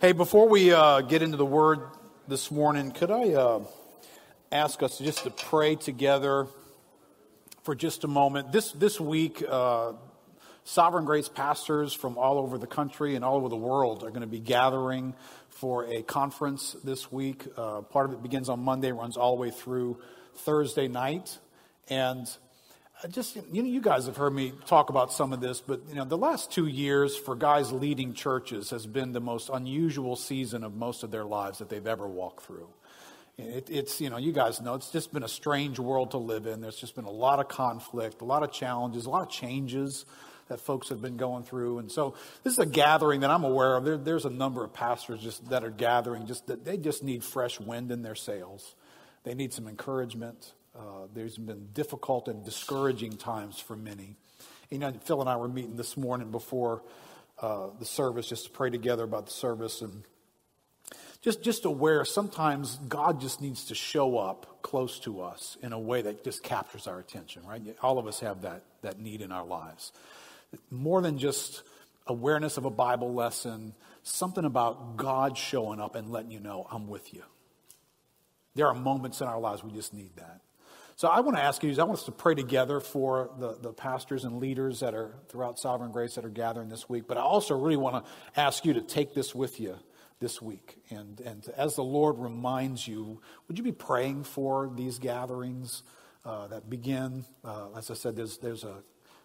Hey, before we uh, get into the word this morning, could I uh, ask us just to pray together for just a moment? This, this week, uh, Sovereign Grace pastors from all over the country and all over the world are going to be gathering for a conference this week. Uh, part of it begins on Monday, runs all the way through Thursday night. And just you know you guys have heard me talk about some of this but you know the last two years for guys leading churches has been the most unusual season of most of their lives that they've ever walked through. It, it's you know you guys know it's just been a strange world to live in. There's just been a lot of conflict a lot of challenges a lot of changes that folks have been going through. And so this is a gathering that i'm aware of. There, there's a number of pastors just that are gathering just that they just need fresh wind in their sails. They need some encouragement uh, there's been difficult and discouraging times for many. You know, Phil and I were meeting this morning before uh, the service just to pray together about the service and just just aware sometimes God just needs to show up close to us in a way that just captures our attention, right? All of us have that that need in our lives. More than just awareness of a Bible lesson, something about God showing up and letting you know, I'm with you. There are moments in our lives we just need that. So I want to ask you, I want us to pray together for the, the pastors and leaders that are throughout Sovereign Grace that are gathering this week. But I also really want to ask you to take this with you this week. And, and as the Lord reminds you, would you be praying for these gatherings uh, that begin? Uh, as I said, there's, there's a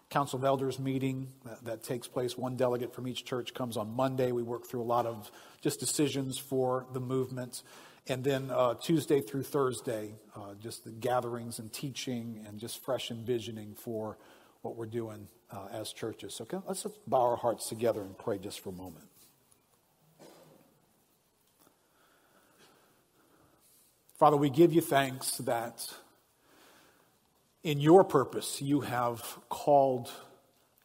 Council of Elders meeting that, that, takes place. One delegate from each church comes on Monday. We work through a lot of just decisions for the movement. And then uh, Tuesday through Thursday, uh, just the gatherings and teaching and just fresh envisioning for what we're doing uh, as churches. So okay, let's bow our hearts together and pray just for a moment. Father, we give you thanks that in your purpose you have called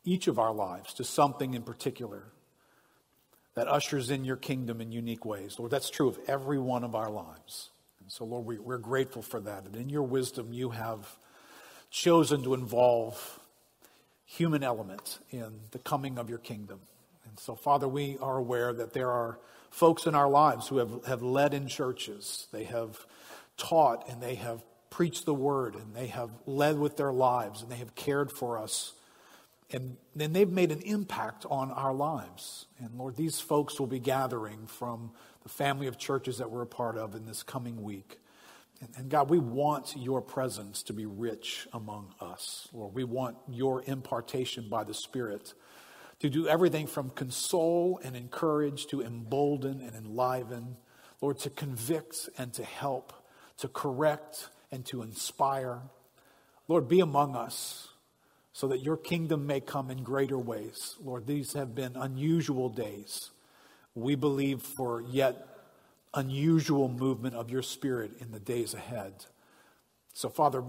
each of our lives to something in particular that ushers in your kingdom in unique ways. Lord, that's true of every one of our lives. And so, Lord, we, we're grateful for that. And in your wisdom, you have chosen to involve human element in the coming of your kingdom. And so, Father, we are aware that there are folks in our lives who have, have led in churches. They have taught and they have preached the word and they have led with their lives and they have cared for us and then they've made an impact on our lives. And Lord, these folks will be gathering from the family of churches that we're a part of in this coming week. And, and God, we want your presence to be rich among us. Lord, we want your impartation by the Spirit to do everything from console and encourage to embolden and enliven. Lord, to convict and to help, to correct and to inspire. Lord, be among us so that your kingdom may come in greater ways. Lord, these have been unusual days. We believe for yet unusual movement of your spirit in the days ahead. So, Father,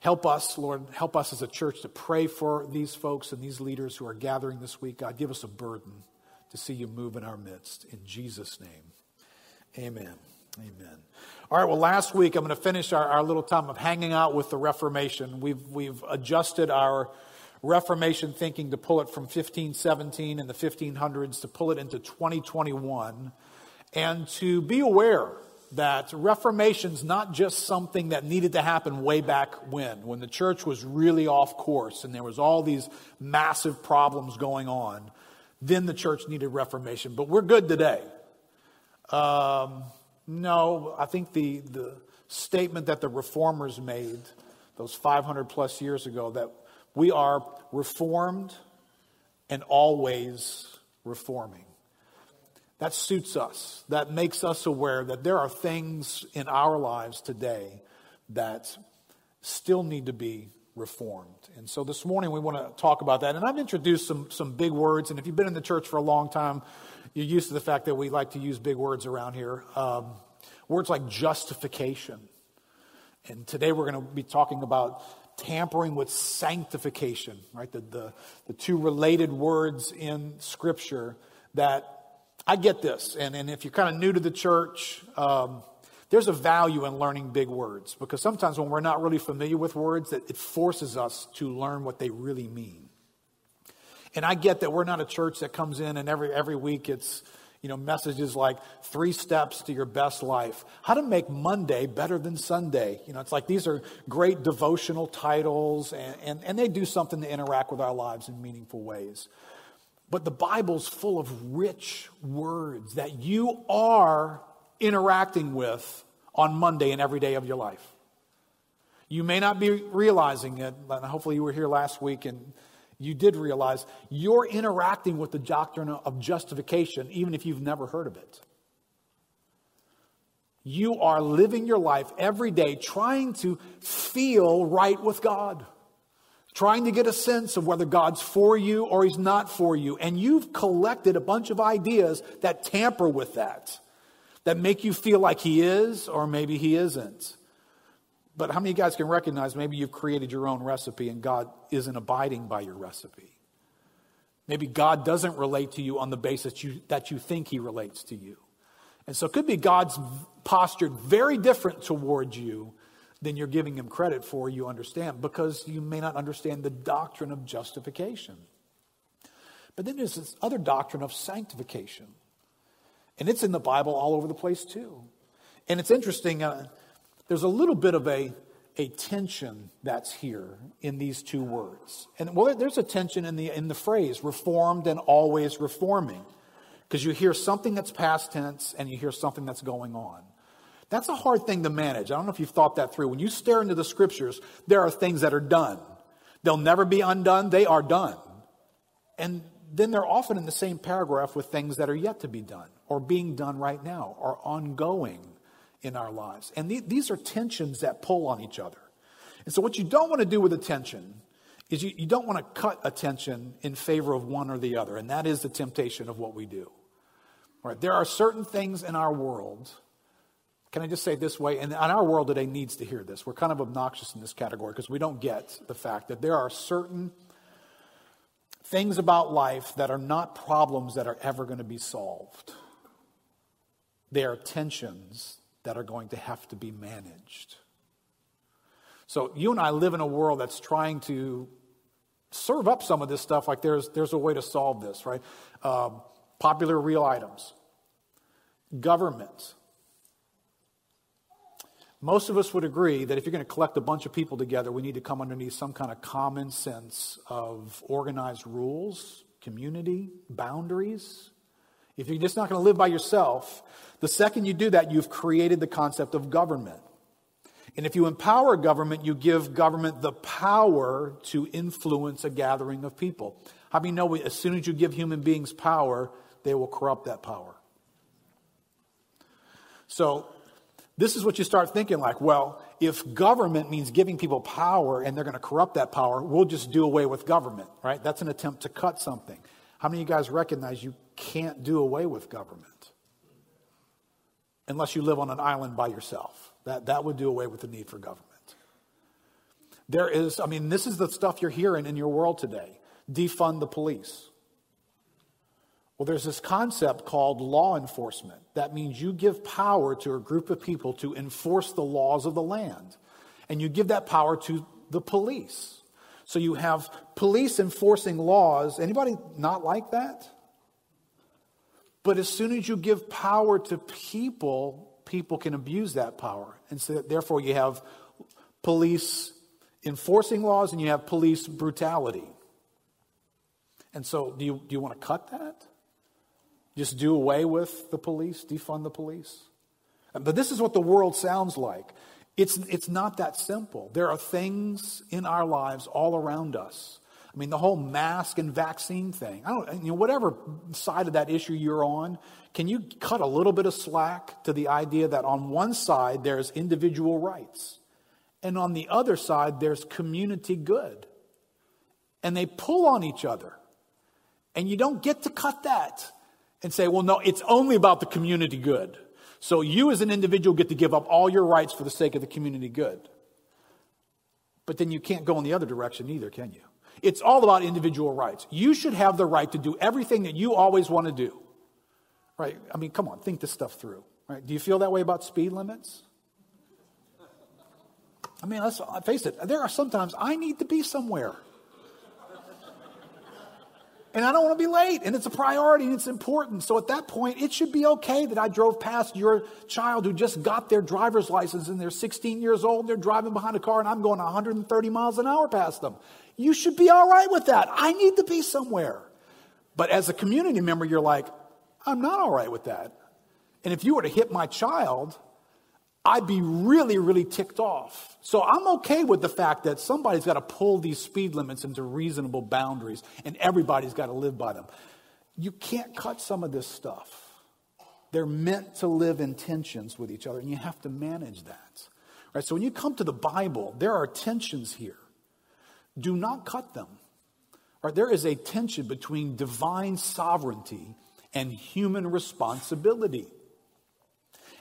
help us, Lord, help us as a church to pray for these folks and these leaders who are gathering this week. God, give us a burden to see you move in our midst. In Jesus' name, amen. Amen. All right, well, last week I'm going to finish our, our little time of hanging out with the Reformation. We've, we've adjusted our Reformation thinking to pull it from 1517 and the 1500s to pull it into 2021 and to be aware that Reformation's not just something that needed to happen way back when, when the church was really off course and there was all these massive problems going on. Then the church needed Reformation, but we're good today. Um, no, I think the, the statement that the reformers made those 500 plus years ago that we are reformed and always reforming. That suits us. That makes us aware that there are things in our lives today that still need to be reformed. And so this morning we want to talk about that. And I've introduced some, some big words. And if you've been in the church for a long time, you're used to the fact that we like to use big words around here. Um, words like justification. And today we're going to be talking about tampering with sanctification, right? The, the, the two related words in Scripture that I get this. And, and if you're kind of new to the church, um, there's a value in learning big words because sometimes when we're not really familiar with words, that it forces us to learn what they really mean. And I get that we're not a church that comes in and every, every week it's, you know, messages like three steps to your best life, how to make Monday better than Sunday. You know, it's like these are great devotional titles and, and, and they do something to interact with our lives in meaningful ways. But the Bible's full of rich words that you are interacting with on Monday and every day of your life. You may not be realizing it, but hopefully you were here last week and you did realize you're interacting with the doctrine of justification, even if you've never heard of it. You are living your life every day trying to feel right with God, trying to get a sense of whether God's for you or He's not for you. And you've collected a bunch of ideas that tamper with that, that make you feel like He is or maybe He isn't. But how many of you guys can recognize maybe you've created your own recipe and God isn't abiding by your recipe? Maybe God doesn't relate to you on the basis you, that you think he relates to you. And so it could be God's postured very different towards you than you're giving him credit for, you understand, because you may not understand the doctrine of justification. But then there's this other doctrine of sanctification. And it's in the Bible all over the place too. And it's interesting. Uh, there's a little bit of a, a tension that's here in these two words. And well, there's a tension in the, in the phrase reformed and always reforming, because you hear something that's past tense and you hear something that's going on. That's a hard thing to manage. I don't know if you've thought that through. When you stare into the scriptures, there are things that are done. They'll never be undone, they are done. And then they're often in the same paragraph with things that are yet to be done, or being done right now, or ongoing in our lives. And th- these are tensions that pull on each other. And so, what you don't want to do with attention is you, you don't want to cut attention in favor of one or the other. And that is the temptation of what we do. Right? There are certain things in our world. Can I just say this way? And our world today needs to hear this. We're kind of obnoxious in this category because we don't get the fact that there are certain things about life that are not problems that are ever going to be solved. They are tensions that are going to have to be managed. So you and I live in a world that's trying to serve up some of this stuff like there's, there's a way to solve this, right? Um, popular real items, government. Most of us would agree that if you're going to collect a bunch of people together, we need to come underneath some kind of common sense of organized rules, community, boundaries. If you're just not going to live by yourself, the second you do that, you've created the concept of government. And if you empower government, you give government the power to influence a gathering of people. How you know as soon as you give human beings power, they will corrupt that power? So, this is what you start thinking like, well, if government means giving people power and they're going to corrupt that power, we'll just do away with government, right? That's an attempt to cut something. How many of you guys recognize you can't do away with government unless you live on an island by yourself. That, that would do away with the need for government. There is, I mean, this is the stuff you're hearing in your world today defund the police. Well, there's this concept called law enforcement. That means you give power to a group of people to enforce the laws of the land. And you give that power to the police. So you have police enforcing laws. Anybody not like that? But as soon as you give power to people, people can abuse that power. And so therefore you have police enforcing laws and you have police brutality. And so do you, do you want to cut that? Just do away with the police, defund the police? But this is what the world sounds like. It's, it's not that simple. There are things in our lives all around us I mean, the whole mask and vaccine thing. I don't, you know, whatever side of that issue you're on, can you cut a little bit of slack to the idea that on one side there's individual rights, and on the other side there's community good, and they pull on each other, and you don't get to cut that and say, well, no, it's only about the community good. So you as an individual get to give up all your rights for the sake of the community good. But then you can't go in the other direction either, can you? It's all about individual rights. You should have the right to do everything that you always want to do. Right? I mean, come on, think this stuff through. Right? Do you feel that way about speed limits? I mean, let's face it, there are sometimes I need to be somewhere. And I don't want to be late. And it's a priority and it's important. So at that point, it should be okay that I drove past your child who just got their driver's license and they're 16 years old. and They're driving behind a car and I'm going 130 miles an hour past them. You should be all right with that. I need to be somewhere. But as a community member, you're like, I'm not all right with that. And if you were to hit my child, I'd be really, really ticked off. So I'm okay with the fact that somebody's got to pull these speed limits into reasonable boundaries and everybody's got to live by them. You can't cut some of this stuff. They're meant to live in tensions with each other and you have to manage that. Right? So when you come to the Bible, there are tensions here. Do not cut them. Right? There is a tension between divine sovereignty and human responsibility.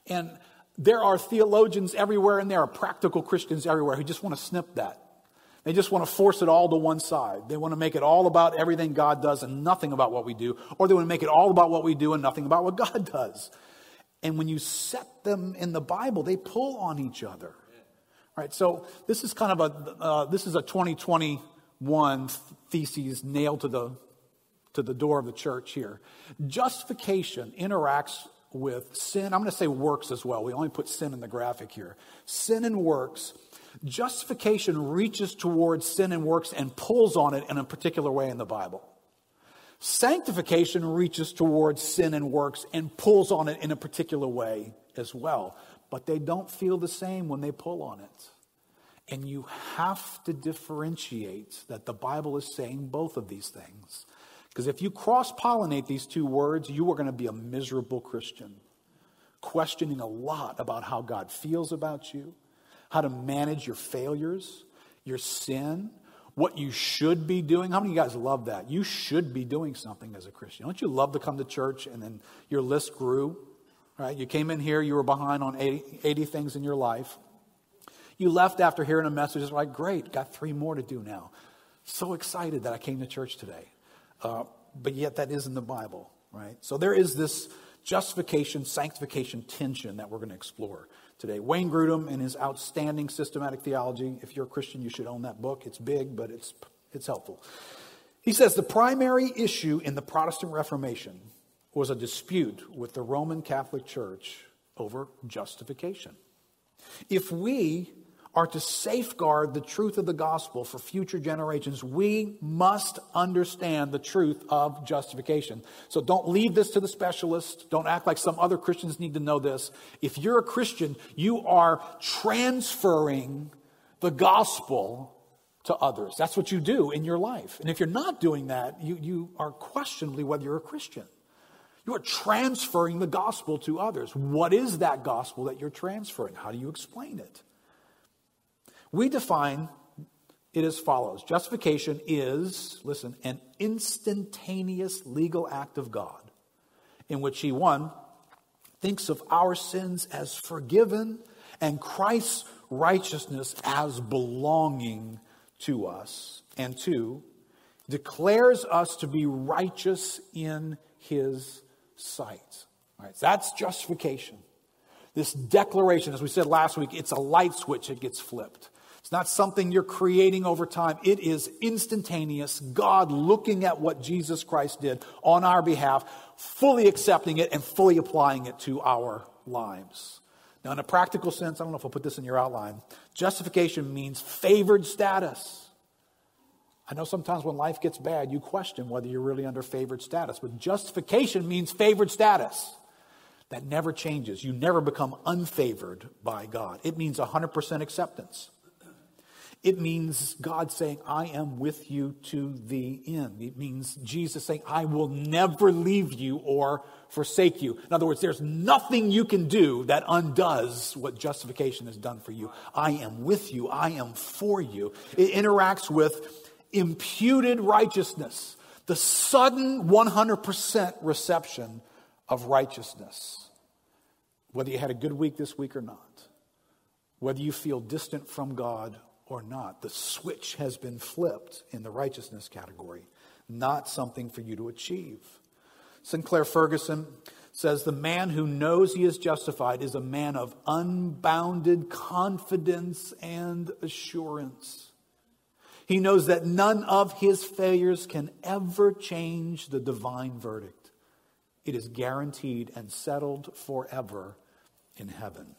And there are theologians everywhere and there are practical Christians everywhere who just want to snip that. They just want to force it all to one side. They want to make it all about everything God does and nothing about what we do, or they want to make it all about what we do and nothing about what God does. And when you set them in the Bible, they pull on each other. Right? So this is kind of a uh, this is a 2021 thesis nailed to the to the door of the church here. Justification interacts with sin. I'm going to say works as well. We only put sin in the graphic here. Sin and works. Justification reaches towards sin and works and pulls on it in a particular way in the Bible. Sanctification reaches towards sin and works and pulls on it in a particular way as well. But they don't feel the same when they pull on it. And you have to differentiate that the Bible is saying both of these things. Because if you cross pollinate these two words, you are going to be a miserable Christian, questioning a lot about how God feels about you, how to manage your failures, your sin, what you should be doing. How many of you guys love that? You should be doing something as a Christian. Don't you love to come to church and then your list grew? Right? You came in here, you were behind on 80, 80 things in your life. You left after hearing a message, it's like, great, got three more to do now. So excited that I came to church today. Uh, but yet that is in the Bible, right? So there is this justification, sanctification tension that we're going to explore today. Wayne Grudem and his outstanding systematic theology. If you're a Christian, you should own that book. It's big, but it's, it's helpful. He says the primary issue in the Protestant Reformation was a dispute with the Roman Catholic Church over justification. If we are to safeguard the truth of the gospel for future generations, we must understand the truth of justification. So don't leave this to the specialist. Don't act like some other Christians need to know this. If you're a Christian, you are transferring the gospel to others. That's what you do in your life. And if you're not doing that, you, you are questionably whether you're a Christian. You are transferring the gospel to others. What is that gospel that you're transferring? How do you explain it? We define it as follows Justification is, listen, an instantaneous legal act of God in which He, one, thinks of our sins as forgiven and Christ's righteousness as belonging to us, and two, declares us to be righteous in His sight. All right, that's justification. This declaration, as we said last week, it's a light switch, it gets flipped. It's not something you're creating over time. It is instantaneous. God looking at what Jesus Christ did on our behalf, fully accepting it and fully applying it to our lives. Now, in a practical sense, I don't know if I'll put this in your outline. Justification means favored status. I know sometimes when life gets bad, you question whether you're really under favored status, but justification means favored status. That never changes. You never become unfavored by God. It means 100% acceptance. It means God saying, I am with you to the end. It means Jesus saying, I will never leave you or forsake you. In other words, there's nothing you can do that undoes what justification has done for you. I am with you. I am for you. It interacts with imputed righteousness, the sudden 100% reception of righteousness. Whether you had a good week this week or not, whether you feel distant from God or not. The switch has been flipped in the righteousness category, not something for you to achieve. Sinclair Ferguson says the man who knows he is justified is a man of unbounded confidence and assurance. He knows that none of his failures can ever change the divine verdict. It is guaranteed and settled forever in heaven.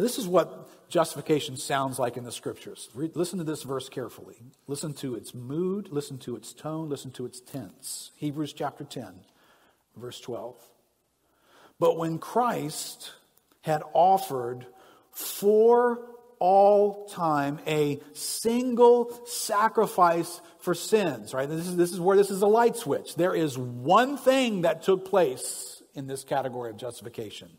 This is what justification sounds like in the scriptures. Read, listen to this verse carefully. Listen to its mood, listen to its tone, listen to its tense. Hebrews chapter 10, verse 12. But when Christ had offered for all time a single sacrifice for sins, right? This is, this is where this is a light switch. There is one thing that took place in this category of justification.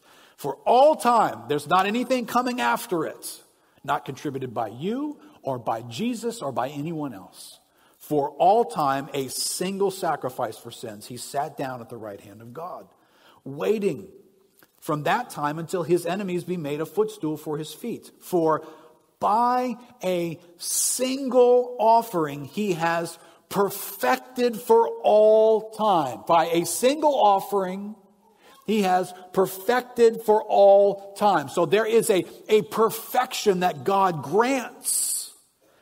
For all time, there's not anything coming after it, not contributed by you or by Jesus or by anyone else. For all time, a single sacrifice for sins. He sat down at the right hand of God, waiting from that time until his enemies be made a footstool for his feet. For by a single offering, he has perfected for all time. By a single offering, he has perfected for all time. So there is a, a perfection that God grants.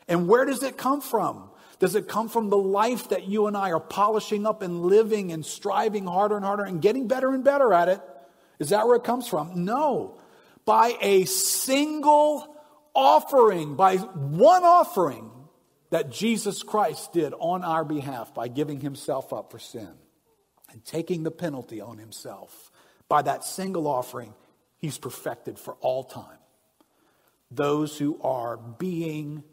And where does it come from? Does it come from the life that you and I are polishing up and living and striving harder and harder and getting better and better at it? Is that where it comes from? No. By a single offering, by one offering that Jesus Christ did on our behalf by giving himself up for sin and taking the penalty on himself. By that single offering, he's perfected for all time. Those who are being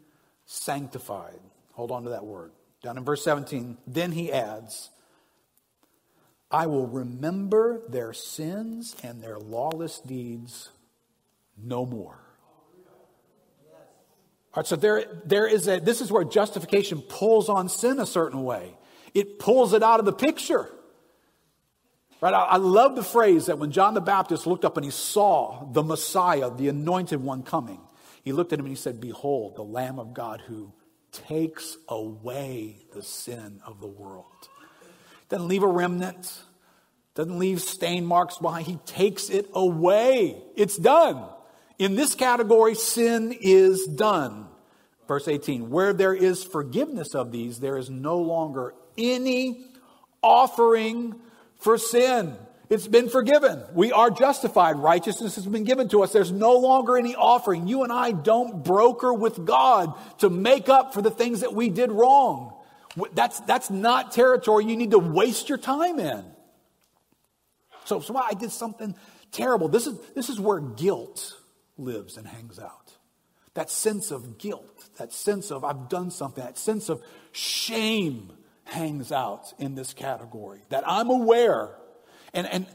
sanctified. Hold on to that word. Down in verse 17, then he adds, I will remember their sins and their lawless deeds no more. All right, so there, there is a, this is where justification pulls on sin a certain way. It pulls it out of the picture. Right? I, I love the phrase that when John the Baptist looked up and he saw the Messiah, the anointed one coming, he looked at him and he said, Behold, the Lamb of God who takes away the sin of the world. Doesn't leave a remnant, doesn't leave stain marks behind. He takes it away. It's done. In this category, sin is done. Verse 18, where there is forgiveness of these, there is no longer any offering for sin. It's been forgiven. We are justified. Righteousness has been given to us. There's no longer any offering. You and I don't broker with God to make up for the things that we did wrong. That's, that's not territory you need to waste your time in. So, so I did something terrible. This is, this is where guilt lives and hangs out. That sense of guilt, that sense of I've done something, that sense of shame hangs out in this category. That I'm aware. And, and,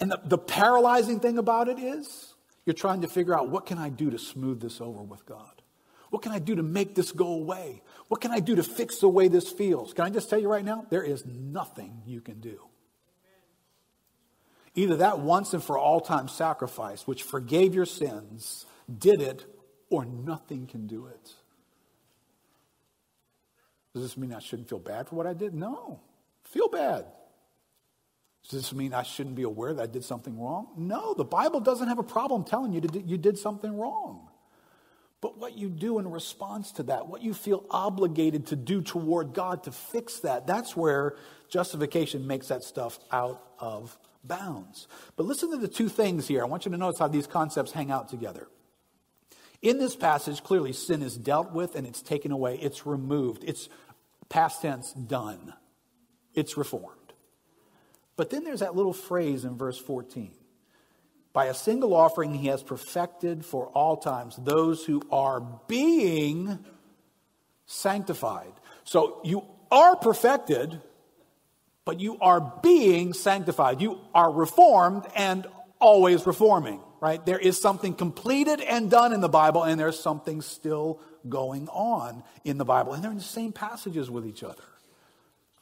and the, the paralyzing thing about it is you're trying to figure out what can I do to smooth this over with God? What can I do to make this go away? What can I do to fix the way this feels? Can I just tell you right now? There is nothing you can do. Either that once and for all time sacrifice, which forgave your sins, did it, or nothing can do it. Does this mean I shouldn't feel bad for what I did? No. Feel bad. Does this mean I shouldn't be aware that I did something wrong? No, the Bible doesn't have a problem telling you that you did something wrong. But what you do in response to that, what you feel obligated to do toward God to fix that, that's where justification makes that stuff out of bounds. But listen to the two things here. I want you to notice how these concepts hang out together. In this passage, clearly sin is dealt with and it's taken away, it's removed, it's past tense done, it's reformed. But then there's that little phrase in verse 14 by a single offering, he has perfected for all times those who are being sanctified. So you are perfected but you are being sanctified. You are reformed and always reforming, right? There is something completed and done in the Bible, and there's something still going on in the Bible. And they're in the same passages with each other.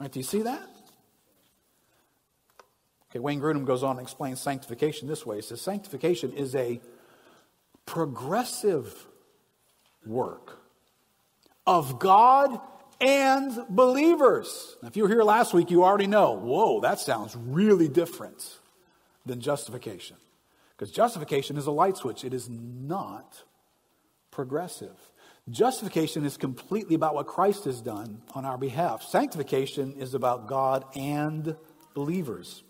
Right? Do you see that? Okay, Wayne Grudem goes on and explains sanctification this way. He says sanctification is a progressive work of God and believers. Now, if you were here last week, you already know, whoa, that sounds really different than justification. Because justification is a light switch, it is not progressive. Justification is completely about what Christ has done on our behalf. Sanctification is about God and believers.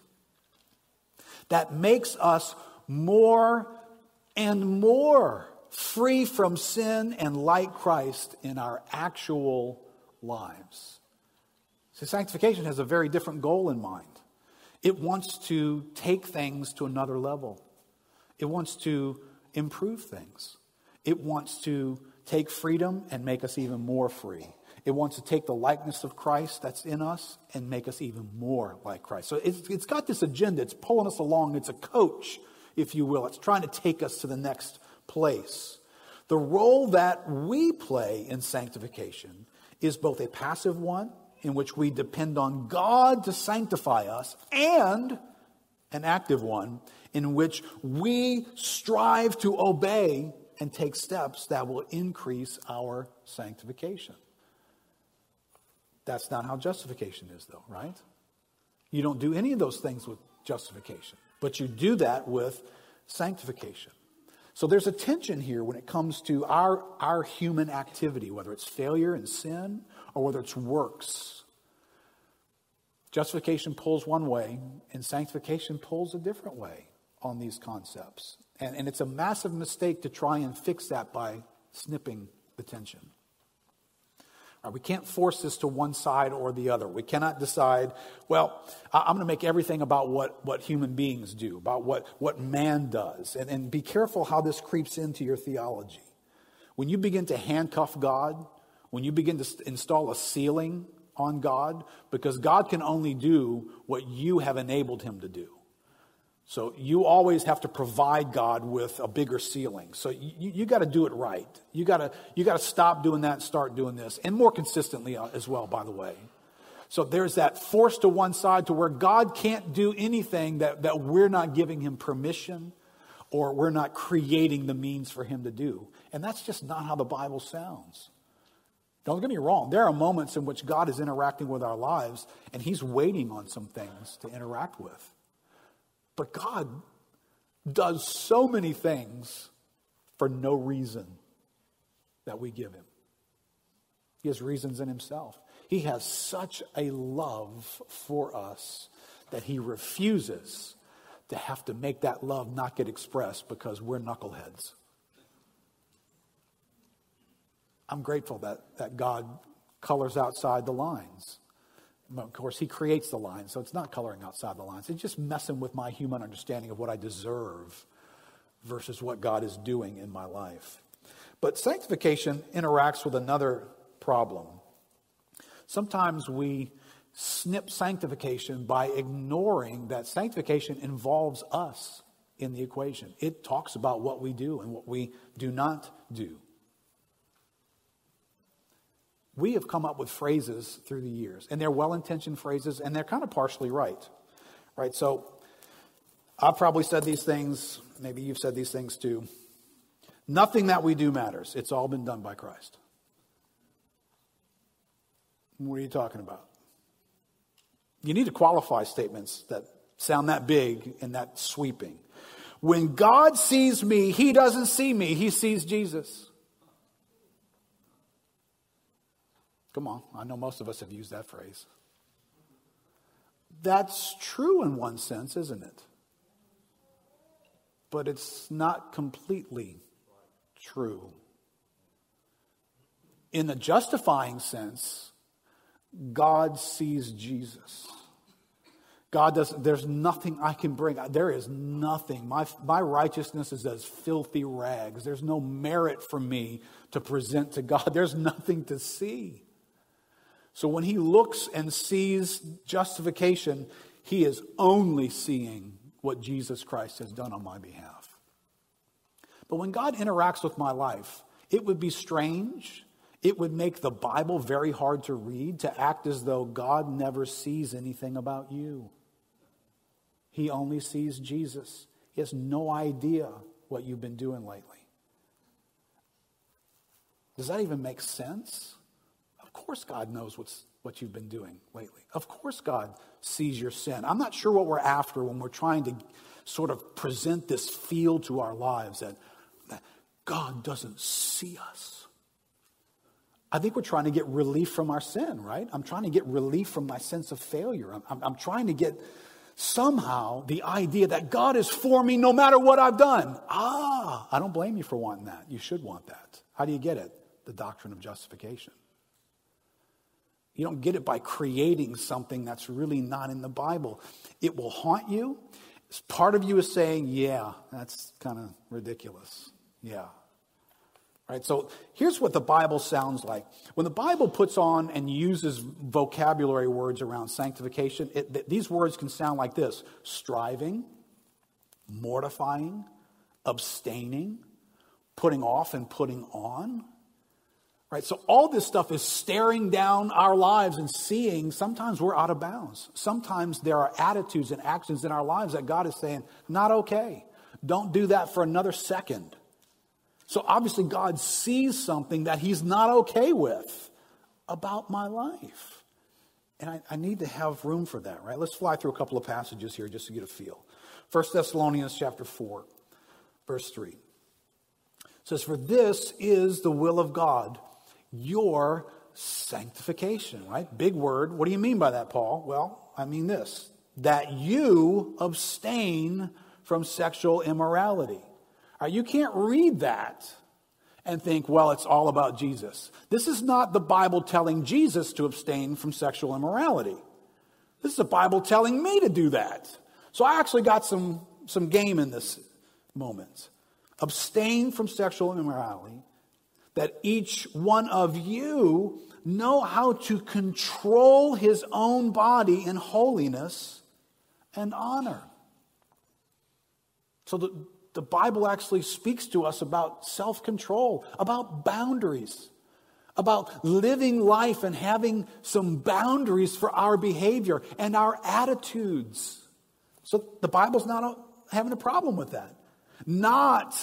That makes us more and more free from sin and like Christ in our actual lives. So, sanctification has a very different goal in mind. It wants to take things to another level, it wants to improve things, it wants to take freedom and make us even more free. It wants to take the likeness of Christ that's in us and make us even more like Christ. So it's, it's got this agenda. It's pulling us along. It's a coach, if you will. It's trying to take us to the next place. The role that we play in sanctification is both a passive one, in which we depend on God to sanctify us, and an active one, in which we strive to obey and take steps that will increase our sanctification. That's not how justification is, though, right? You don't do any of those things with justification, but you do that with sanctification. So there's a tension here when it comes to our, our human activity, whether it's failure and sin or whether it's works. Justification pulls one way, and sanctification pulls a different way on these concepts. And, and it's a massive mistake to try and fix that by snipping the tension. Right, we can't force this to one side or the other. We cannot decide, well, I'm going to make everything about what, what human beings do, about what, what man does. And, and be careful how this creeps into your theology. When you begin to handcuff God, when you begin to install a ceiling on God, because God can only do what you have enabled him to do. So you always have to provide God with a bigger ceiling. So you, you got to do it right. You got to you got to stop doing that and start doing this, and more consistently uh, as well. By the way, so there's that force to one side to where God can't do anything that that we're not giving Him permission, or we're not creating the means for Him to do, and that's just not how the Bible sounds. Don't get me wrong. There are moments in which God is interacting with our lives, and He's waiting on some things to interact with. But God does so many things for no reason that we give him. He has reasons in himself. He has such a love for us that he refuses to have to make that love not get expressed because we're knuckleheads. I'm grateful that, that God colors outside the lines. Of course, he creates the lines, so it's not coloring outside the lines. It's just messing with my human understanding of what I deserve versus what God is doing in my life. But sanctification interacts with another problem. Sometimes we snip sanctification by ignoring that sanctification involves us in the equation. It talks about what we do and what we do not do. We have come up with phrases through the years, and they're well intentioned phrases, and they're kind of partially right. Right? So I've probably said these things, maybe you've said these things too. Nothing that we do matters, it's all been done by Christ. What are you talking about? You need to qualify statements that sound that big and that sweeping. When God sees me, he doesn't see me, he sees Jesus. Come on, I know most of us have used that phrase. That's true in one sense, isn't it? But it's not completely true. In the justifying sense, God sees Jesus. God does, there's nothing I can bring. There is nothing. My, my righteousness is as filthy rags. There's no merit for me to present to God. There's nothing to see. So when he looks and sees justification, he is only seeing what Jesus Christ has done on my behalf. But when God interacts with my life, it would be strange. It would make the Bible very hard to read to act as though God never sees anything about you. He only sees Jesus. He has no idea what you've been doing lately. Does that even make sense? Course God knows what's, what you've been doing lately. Of course God sees your sin. I'm not sure what we're after when we're trying to sort of present this feel to our lives that, that God doesn't see us. I think we're trying to get relief from our sin, right? I'm trying to get relief from my sense of failure. I'm, I'm, I'm trying to get somehow the idea that God is for me no matter what I've done. Ah, I don't blame you for wanting that. You should want that. How do you get it? The doctrine of justification. You don't get it by creating something that's really not in the Bible. It will haunt you. Part of you is saying, yeah, that's kind of ridiculous. Yeah, Right, so here's what the Bible sounds like. When the Bible puts on and uses vocabulary words around sanctification, it, these words can sound like this striving, mortifying, abstaining, putting off and putting on. Right, so all this stuff is staring down our lives and seeing sometimes we're out of bounds. Sometimes there are attitudes and actions in our lives that God is saying, not okay. Don't do that for another second. So obviously, God sees something that He's not okay with about my life. And I, I, need to have room for that, right? Let's fly through a couple of passages here just to get a feel. 1 Thessalonians chapter 4, verse 3 says, For this is the will of God, your sanctification, right? Big word. What do you mean by that, Paul? Well, I mean this that you abstain from sexual immorality you can't read that and think, well, it's all about Jesus. This is not the Bible telling Jesus to abstain from sexual immorality. This is the Bible telling me to do that. So I actually got some, some game in this moment. Abstain from sexual immorality, that each one of you know how to control his own body in holiness and honor. So the, the Bible actually speaks to us about self control, about boundaries, about living life and having some boundaries for our behavior and our attitudes. So the Bible's not having a problem with that. Not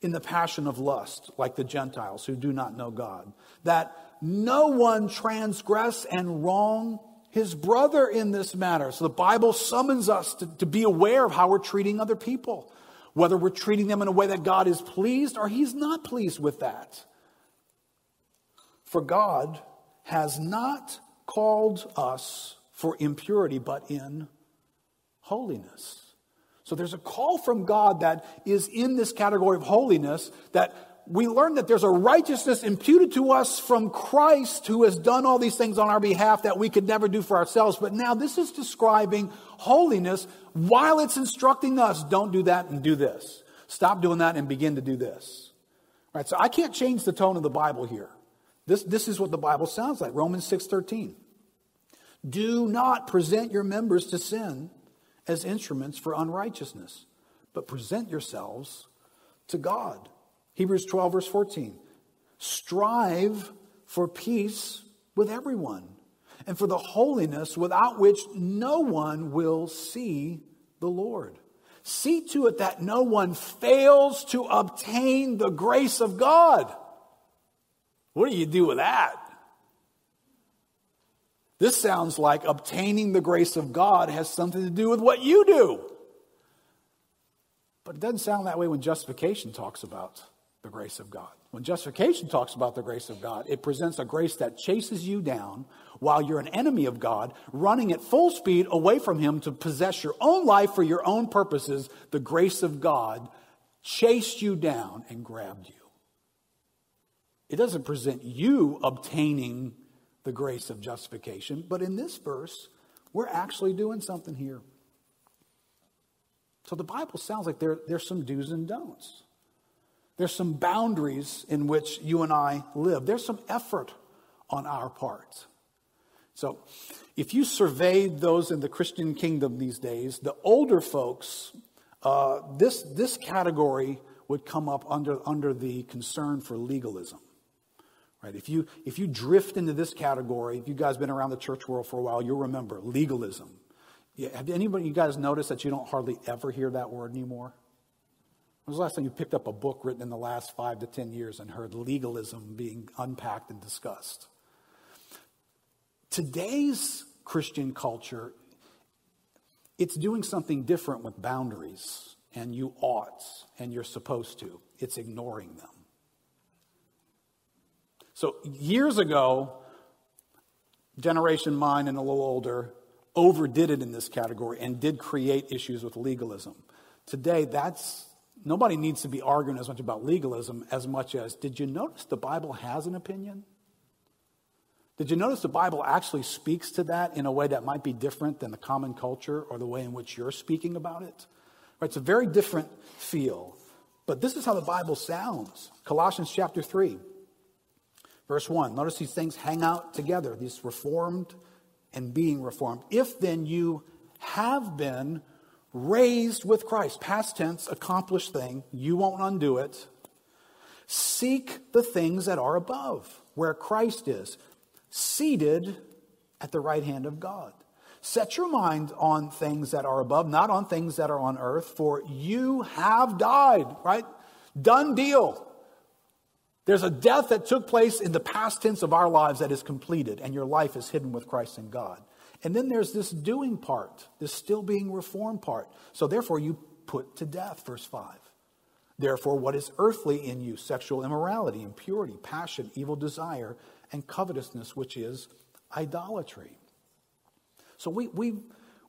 in the passion of lust, like the Gentiles who do not know God. That no one transgress and wrong his brother in this matter. So the Bible summons us to, to be aware of how we're treating other people whether we're treating them in a way that God is pleased or He's not pleased with that. For God has not called us for impurity, but in holiness. So there's a call from God that is in this category of holiness that we learn that there's a righteousness imputed to us from Christ who has done all these things on our behalf that we could never do for ourselves. But now this is describing holiness while it's instructing us don't do that and do this. Stop doing that and begin to do this. All right, so I can't change the tone of the Bible here. This, this is what the Bible sounds like. Romans 6:13. Do not present your members to sin as instruments for unrighteousness, but present yourselves to God. Hebrews 12, verse 14. Strive for peace with everyone and for the holiness without which no one will see the Lord. See to it that no one fails to obtain the grace of God. What do you do with that? This sounds like obtaining the grace of God has something to do with what you do. But it doesn't sound that way when justification talks about the grace of God. When justification talks about the grace of God, it presents a grace that chases you down while you're an enemy of God, running at full speed away from Him to possess your own life for your own purposes. The grace of God chased you down and grabbed you. It doesn't present you obtaining the grace of justification, but in this verse, we're actually doing something here. So the Bible sounds like there, there's some do's and don'ts. There's some boundaries in which you and I live. There's some effort on our part. So, if you surveyed those in the Christian kingdom these days, the older folks, uh, this, this category would come up under, under the concern for legalism. Right? If you, if you drift into this category, if you guys been around the church world for a while, you'll remember legalism. Yeah, have anybody, you guys noticed that you don't hardly ever hear that word anymore? When was the last time you picked up a book written in the last five to ten years and heard legalism being unpacked and discussed? Today's Christian culture, it's doing something different with boundaries, and you ought, and you're supposed to. It's ignoring them. So years ago, generation mine and a little older overdid it in this category and did create issues with legalism. Today, that's nobody needs to be arguing as much about legalism as much as did you notice the Bible has an opinion? Did you notice the Bible actually speaks to that in a way that might be different than the common culture or the way in which you're speaking about it? Right, it's a very different feel. But this is how the Bible sounds. Colossians chapter 3, verse 1. Notice these things hang out together, these reformed and being reformed. If then you have been raised with Christ, past tense, accomplished thing, you won't undo it. Seek the things that are above, where Christ is, seated at the right hand of God. Set your mind on things that are above, not on things that are on earth, for you have died, right? Done deal. There's a death that took place in the past tense of our lives that is completed, and your life is hidden with Christ in God. And then there's this doing part, this still being reformed part. So therefore, you put to death, verse 5. Therefore, what is earthly in you? Sexual immorality, impurity, passion, evil desire, and covetousness, which is idolatry. So we, we,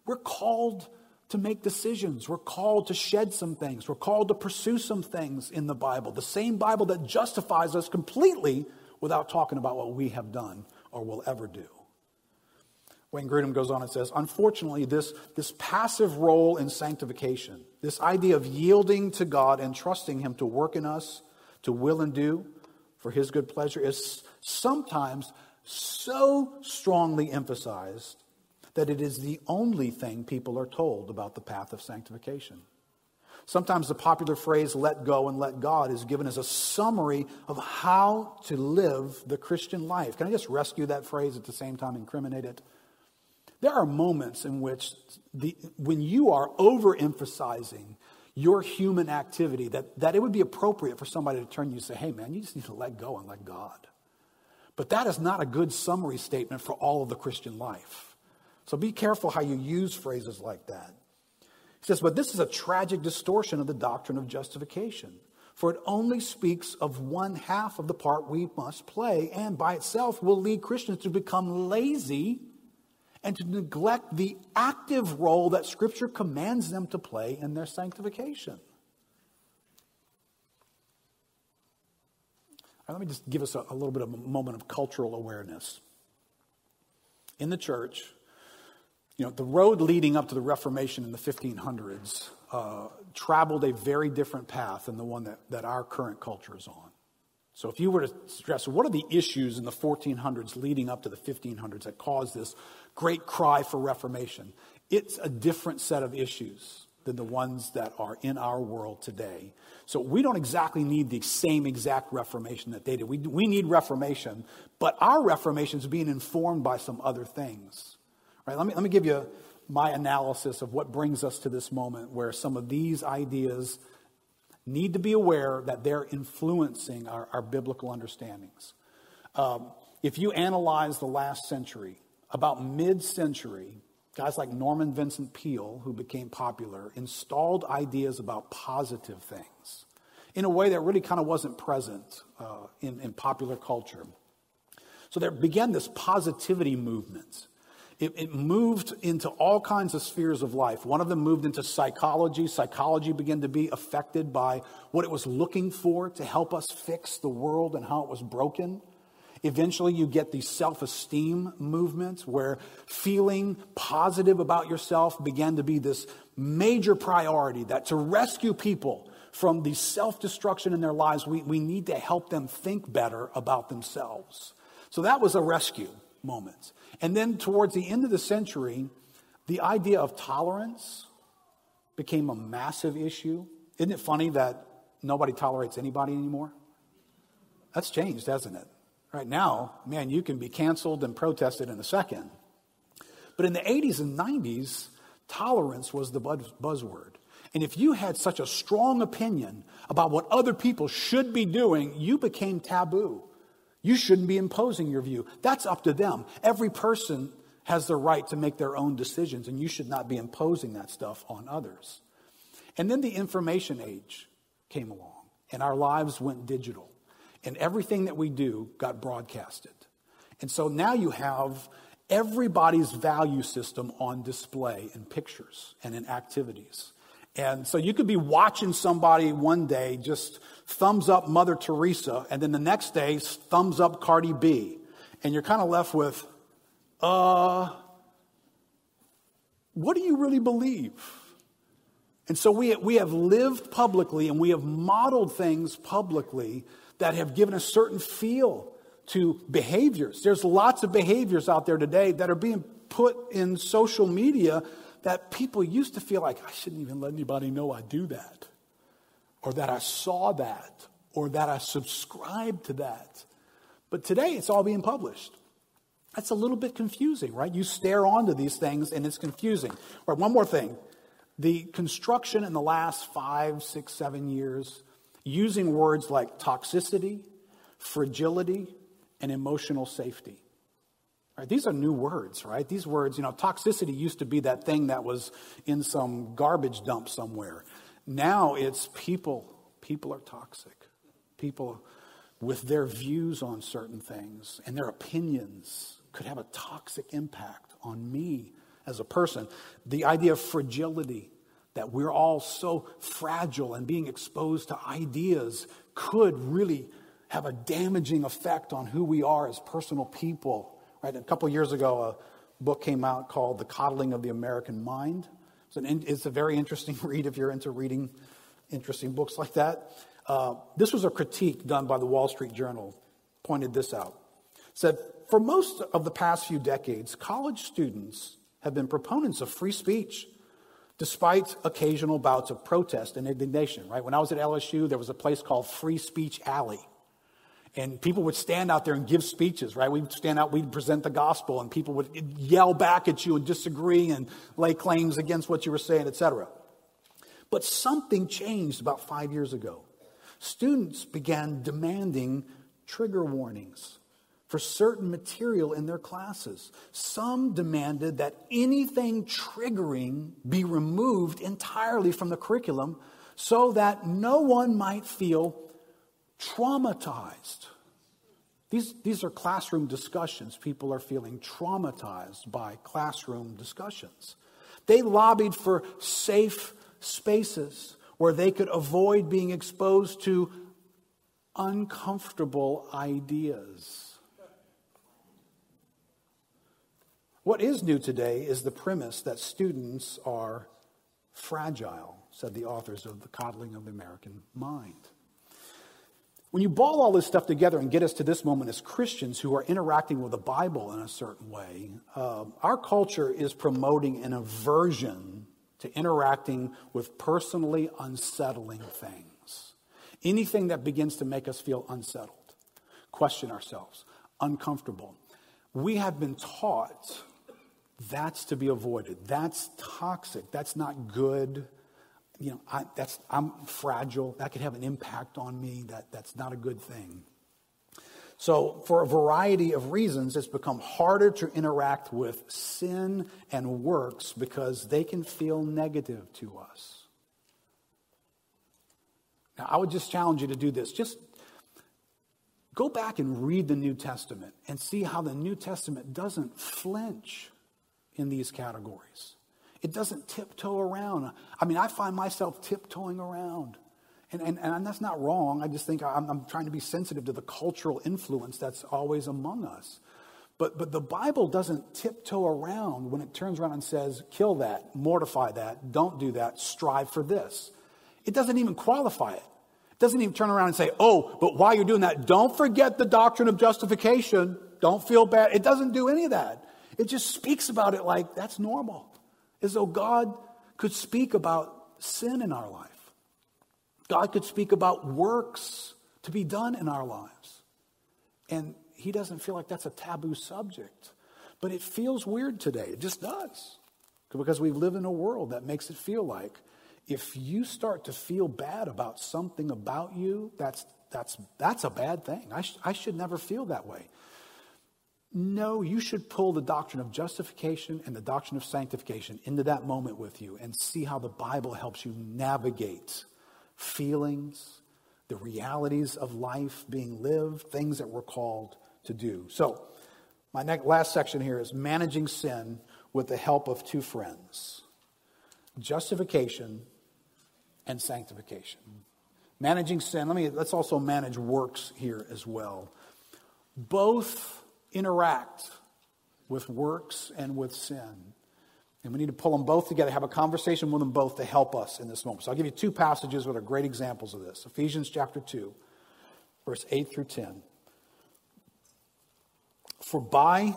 we're called to make decisions. We're called to shed some things. We're called to pursue some things in the Bible. The same Bible that justifies us completely without talking about what we have done or will ever do. Wayne Grudem goes on and says, unfortunately, this, this passive role in sanctification, this idea of yielding to God and trusting Him to work in us, to will and do for His good pleasure, is sometimes so strongly emphasized that it is the only thing people are told about the path of sanctification. Sometimes the popular phrase, let go and let God, is given as a summary of how to live the Christian life. Can I just rescue that phrase at the same time, incriminate it? There are moments in which, the, when you are overemphasizing your human activity, that, that it would be appropriate for somebody to turn you and say, hey, man, you just need to let go and let God. But that is not a good summary statement for all of the Christian life. So be careful how you use phrases like that. He says, but this is a tragic distortion of the doctrine of justification, for it only speaks of one half of the part we must play, and by itself will lead Christians to become lazy and to neglect the active role that Scripture commands them to play in their sanctification. Let me just give us a, a little bit of a moment of cultural awareness. In the church, you know, the road leading up to the Reformation in the 1500s uh, traveled a very different path than the one that, that our current culture is on. So, if you were to stress what are the issues in the 1400s leading up to the 1500s that caused this great cry for reformation. It's a different set of issues than the ones that are in our world today. So we don't exactly need the same exact reformation that they did. We, we need reformation, but our reformation is being informed by some other things. Right? Let me, let me give you my analysis of what brings us to this moment where some of these ideas need to be aware that they're influencing our, our biblical understandings. Um, if you analyze the last century, about mid century, guys like Norman Vincent Peale, who became popular, installed ideas about positive things in a way that really kind of wasn't present uh, in, in popular culture. So there began this positivity movement. It, it, moved into all kinds of spheres of life. One of them moved into psychology. Psychology began to be affected by what it was looking for to help us fix the world and how it was broken. Eventually, you get these self esteem movements where feeling positive about yourself began to be this major priority that to rescue people from the self destruction in their lives, we, we need to help them think better about themselves. So that was a rescue moment. And then towards the end of the century, the idea of tolerance became a massive issue. Isn't it funny that nobody tolerates anybody anymore? That's changed, hasn't it? Right now, man, you can be canceled and protested in a second. But in the 80s and 90s, tolerance was the buzzword. And if you had such a strong opinion about what other people should be doing, you became taboo. You shouldn't be imposing your view. That's up to them. Every person has the right to make their own decisions, and you should not be imposing that stuff on others. And then the information age came along, and our lives went digital. And everything that we do got broadcasted. And so now you have everybody's value system on display in pictures and in activities. And so you could be watching somebody one day just thumbs up Mother Teresa, and then the next day thumbs up Cardi B. And you're kind of left with, uh, what do you really believe? And so we, we have lived publicly and we have modeled things publicly that have given a certain feel to behaviors. There's lots of behaviors out there today that are being put in social media that people used to feel like, I shouldn't even let anybody know I do that, or that I saw that, or that I subscribe to that. But today it's all being published. That's a little bit confusing, right? You stare onto these things and it's confusing. Right, one more thing. The construction in the last five, six, seven years, using words like toxicity, fragility, and emotional safety. Right, these are new words, right? These words, you know, toxicity used to be that thing that was in some garbage dump somewhere. Now it's people. People are toxic. People with their views on certain things and their opinions could have a toxic impact on me as a person. The idea of fragility, that we're all so fragile and being exposed to ideas could really have a damaging effect on who we are as personal people. Right? A couple years ago, a book came out called The Coddling of the American Mind. It's, an, it's a very interesting read if you're into reading interesting books like that. Uh, this was a critique done by the Wall Street Journal, pointed this out. said, for most of the past few decades, college students have been proponents of free speech, despite occasional bouts of protest and indignation, right? When I was at LSU, there was a place called Free Speech Alley. And people would stand out there and give speeches, right? We'd stand out, we'd present the gospel, and people would yell back at you and disagree and lay claims against what you were saying, etc. But something changed about five years ago. Students began demanding trigger warnings for certain material in their classes. Some demanded that anything triggering be removed entirely from the curriculum so that no one might feel traumatized. These, these are classroom discussions. People are feeling traumatized by classroom discussions. They lobbied for safe spaces where they could avoid being exposed to uncomfortable ideas. What is new today is the premise that students are fragile, said the authors of The Coddling of the American Mind. When you ball all this stuff together and get us to this moment as Christians who are interacting with the Bible in a certain way, uh, our culture is promoting an aversion to interacting with personally unsettling things. Anything that begins to make us feel unsettled, question ourselves, uncomfortable. We have been taught that's to be avoided. That's toxic. That's not good. You know, I, that's, I'm fragile. That could have an impact on me. That, that's not a good thing. So, for a variety of reasons, it's become harder to interact with sin and works because they can feel negative to us. Now, I would just challenge you to do this. Just go back and read the New Testament and see how the New Testament doesn't flinch in these categories. It doesn't tiptoe around. I mean, I find myself tiptoeing around. And, and, and that's not wrong. I just think I'm, I'm trying to be sensitive to the cultural influence that's always among us. But, but the Bible doesn't tiptoe around when it turns around and says, kill that, mortify that, don't do that, strive for this. It doesn't even qualify it. It doesn't even turn around and say, oh, but while you're doing that, don't forget the doctrine of justification. Don't feel bad. It doesn't do any of that. It just speaks about it like that's normal, as though God could speak about sin in our life. God could speak about works to be done in our lives. And he doesn't feel like that's a taboo subject. But it feels weird today. It just does. Because we live in a world that makes it feel like if you start to feel bad about something about you, that's, that's, that's a bad thing. I, sh- I should never feel that way. No, you should pull the doctrine of justification and the doctrine of sanctification into that moment with you and see how the Bible helps you navigate feelings the realities of life being lived, things that we're called to do. So, my next, last section here is managing sin with the help of two friends justification and sanctification. Managing sin, let me, let's also manage works here as well. Both interact with works and with sin. And we need to pull them both together, have a conversation with them both to help us in this moment. So I'll give you two passages that are great examples of this Ephesians chapter 2, verse 8 through 10. For by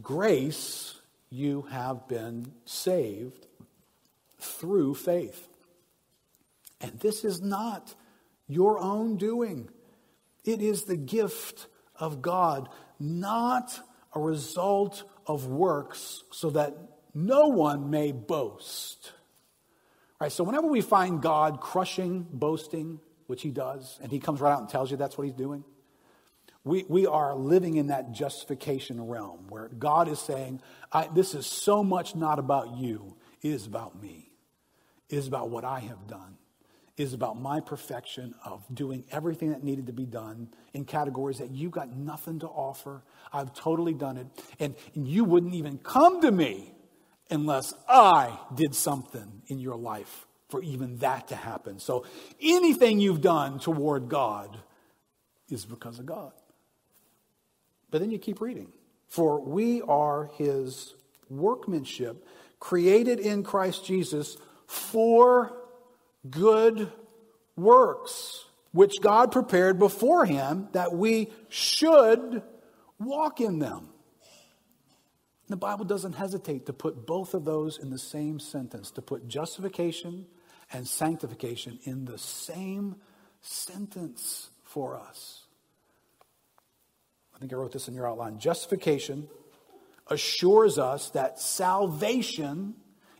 grace you have been saved through faith. And this is not your own doing, it is the gift of God, not a result of works, so that no one may boast. Right, so whenever we find God crushing boasting, which he does, and he comes right out and tells you that's what he's doing, we, we are living in that justification realm where God is saying, This is so much not about you, it is about me. It is about what I have done is about my perfection of doing everything that needed to be done in categories that you got nothing to offer. I've totally done it. And, and you wouldn't even come to me unless I did something in your life for even that to happen. So anything you've done toward God is because of God. But then you keep reading. For we are his workmanship, created in Christ Jesus for good works, which God prepared before him that we should walk in them. The Bible doesn't hesitate to put both of those in the same sentence, to put justification and sanctification in the same sentence for us. I think I wrote this in your outline. Justification assures us that salvation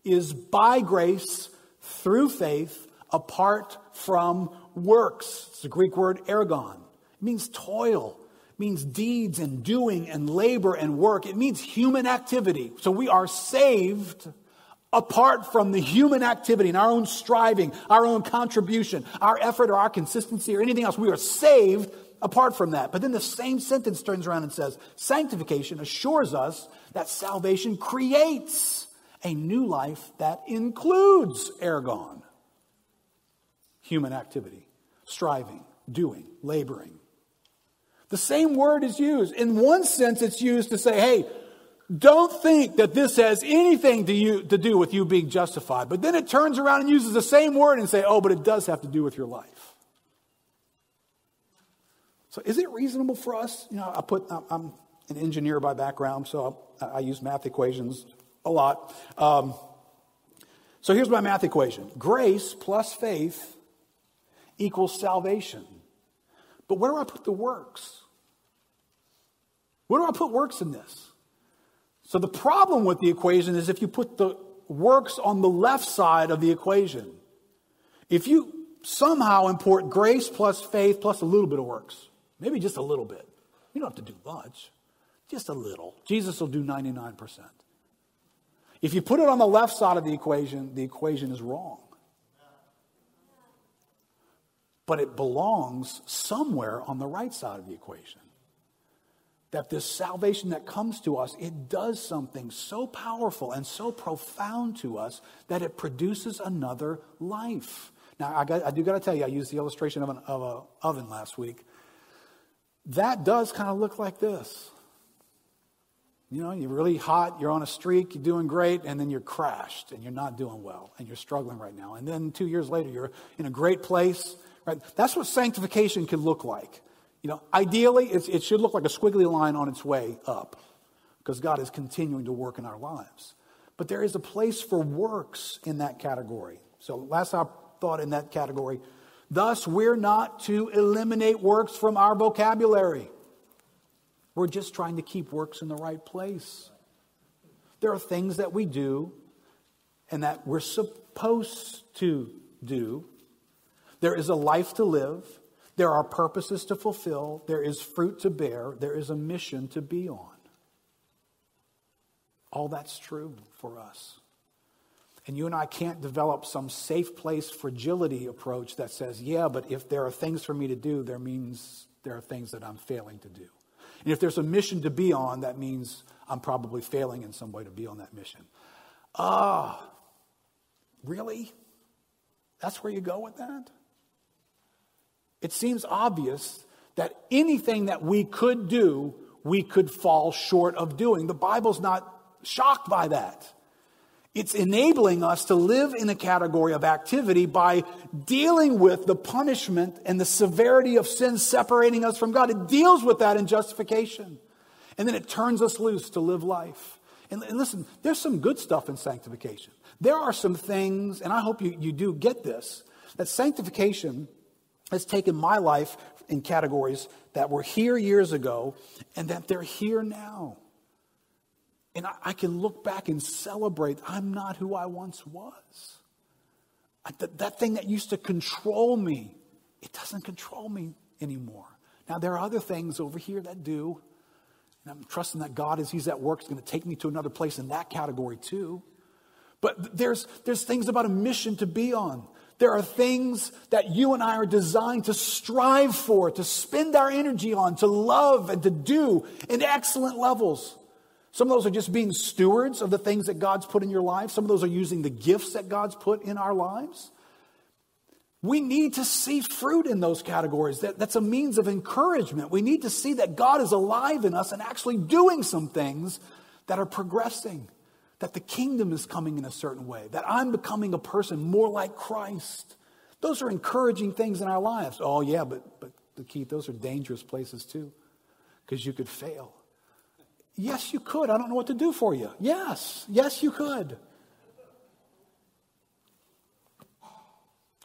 is by grace through faith apart from works. It's the Greek word ergon. It means toil. It means deeds and doing and labor and work. It means human activity. So we are saved apart from the human activity and our own striving, our own contribution, our effort or our consistency or anything else. We are saved apart from that. But then the same sentence turns around and says, sanctification assures us that salvation creates a new life that includes ergon human activity striving, doing, laboring. The same word is used. In one sense, it's used to say, hey, don't think that this has anything to, you, to do with you being justified. But then it turns around and uses the same word and say, oh, but it does have to do with your life. So is it reasonable for us? You know, I put, I'm an engineer by background, so I, use math equations a lot. Um, so here's my math equation grace plus faith equals salvation. But where do I put the works? Where do I put works in this? So the problem with the equation is if you put the works on the left side of the equation, if you somehow import grace plus faith plus a little bit of works, maybe just a little bit, you don't have to do much, just a little. Jesus will do 99%. If you put it on the left side of the equation, the equation is wrong but it belongs somewhere on the right side of the equation. That this salvation that comes to us, it does something so powerful and so profound to us that it produces another life. Now, I, got, I do got to tell you, I used the illustration of an of a oven last week. That does kind of look like this. You know, you're really hot, you're on a streak, you're doing great, and then you're crashed and you're not doing well and you're struggling right now. And then two years later, you're in a great place Right? That's what sanctification can look like. You know, ideally, it should look like a squiggly line on its way up because God is continuing to work in our lives. But there is a place for works in that category. So, last thought in that category, thus, we're not to eliminate works from our vocabulary. We're just trying to keep works in the right place. There are things that we do and that we're supposed to do there is a life to live. There are purposes to fulfill. There is fruit to bear. There is a mission to be on. All that's true for us. And you and I can't develop some safe place fragility approach that says, yeah, but if there are things for me to do, there means there are things that I'm failing to do. And if there's a mission to be on, that means I'm probably failing in some way to be on that mission. Ah, uh, really? That's where you go with that? It seems obvious that anything that we could do, we could fall short of doing. The Bible's not shocked by that. It's enabling us to live in a category of activity by dealing with the punishment and the severity of sin separating us from God. It deals with that in justification. And then it turns us loose to live life. And, and listen, there's some good stuff in sanctification. There are some things, and I hope you, you do get this, that sanctification has taken my life in categories that were here years ago and that they're here now. And I, I can look back and celebrate I'm not who I once was. I, that, that thing that used to control me, it doesn't control me anymore. Now, there are other things over here that do. And I'm trusting that God, as He's at work, is going to take me to another place in that category too. But there's, there's things about a mission to be on. There are things that you and I are designed to strive for, to spend our energy on, to love and to do in excellent levels. Some of those are just being stewards of the things that God's put in your life. Some of those are using the gifts that God's put in our lives. We need to see fruit in those categories. That, that's a means of encouragement. We need to see that God is alive in us and actually doing some things that are progressing, that the kingdom is coming in a certain way, that I'm becoming a person more like Christ. Those are encouraging things in our lives. Oh, yeah, but, but Keith, those are dangerous places too, because you could fail. Yes, you could. I don't know what to do for you. Yes, yes, you could.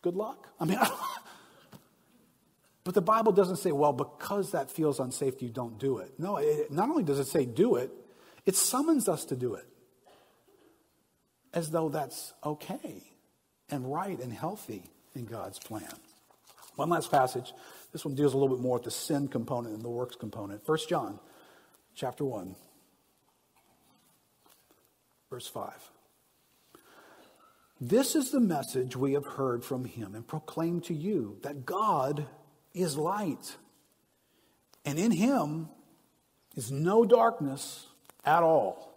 Good luck. I mean, but the Bible doesn't say, well, because that feels unsafe, you don't do it. No, it, not only does it say do it, it summons us to do it as though that's okay and right and healthy in God's plan. One last passage. This one deals a little bit more with the sin component and the works component. First John chapter 1, verse 5. This is the message we have heard from him and proclaimed to you that God is light, and in him is no darkness at all.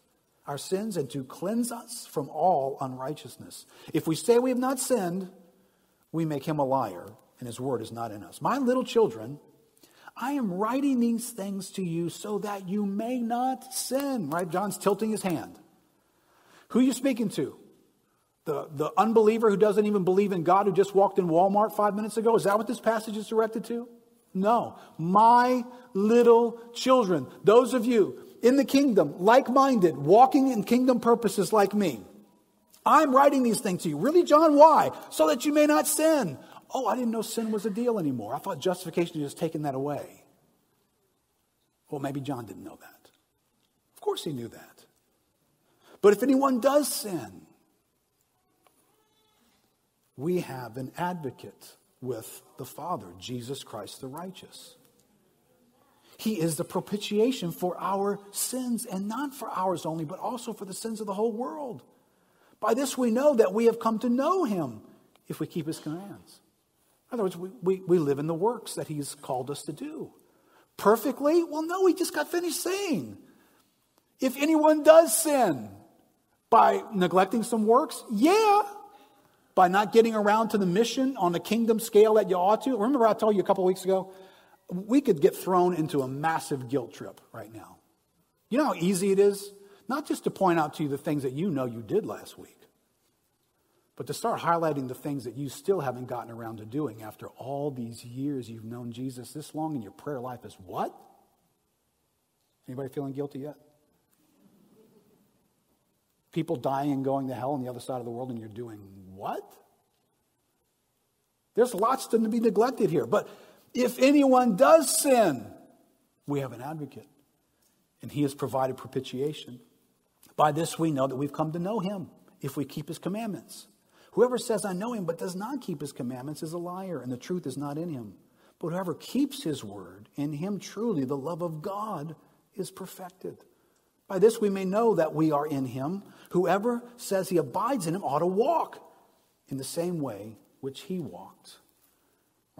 our sins and to cleanse us from all unrighteousness. If we say we have not sinned, we make him a liar, and his word is not in us. My little children, I am writing these things to you so that you may not sin. Right? John's tilting his hand. Who are you speaking to? The, the unbeliever who doesn't even believe in God who just walked in Walmart five minutes ago? Is that what this passage is directed to? No. My little children, those of you in the kingdom, like minded, walking in kingdom purposes like me. I'm writing these things to you. Really, John? Why? So that you may not sin. Oh, I didn't know sin was a deal anymore. I thought justification had just taken that away. Well, maybe John didn't know that. Of course he knew that. But if anyone does sin, we have an advocate with the Father, Jesus Christ the righteous. He is the propitiation for our sins, and not for ours only, but also for the sins of the whole world. By this we know that we have come to know him if we keep his commands. In other words, we, we, we live in the works that he's called us to do. Perfectly? Well, no, he just got finished saying. If anyone does sin by neglecting some works, yeah. By not getting around to the mission on the kingdom scale that you ought to. Remember, I told you a couple weeks ago, we could get thrown into a massive guilt trip right now. You know how easy it is? Not just to point out to you the things that you know you did last week, but to start highlighting the things that you still haven't gotten around to doing after all these years you've known Jesus this long and your prayer life is what? Anybody feeling guilty yet? People dying and going to hell on the other side of the world and you're doing what? There's lots to be neglected here. But if anyone does sin, we have an advocate, and he has provided propitiation. By this we know that we've come to know him if we keep his commandments. Whoever says, I know him, but does not keep his commandments is a liar, and the truth is not in him. But whoever keeps his word, in him truly the love of God is perfected. By this we may know that we are in him. Whoever says he abides in him ought to walk in the same way which he walked.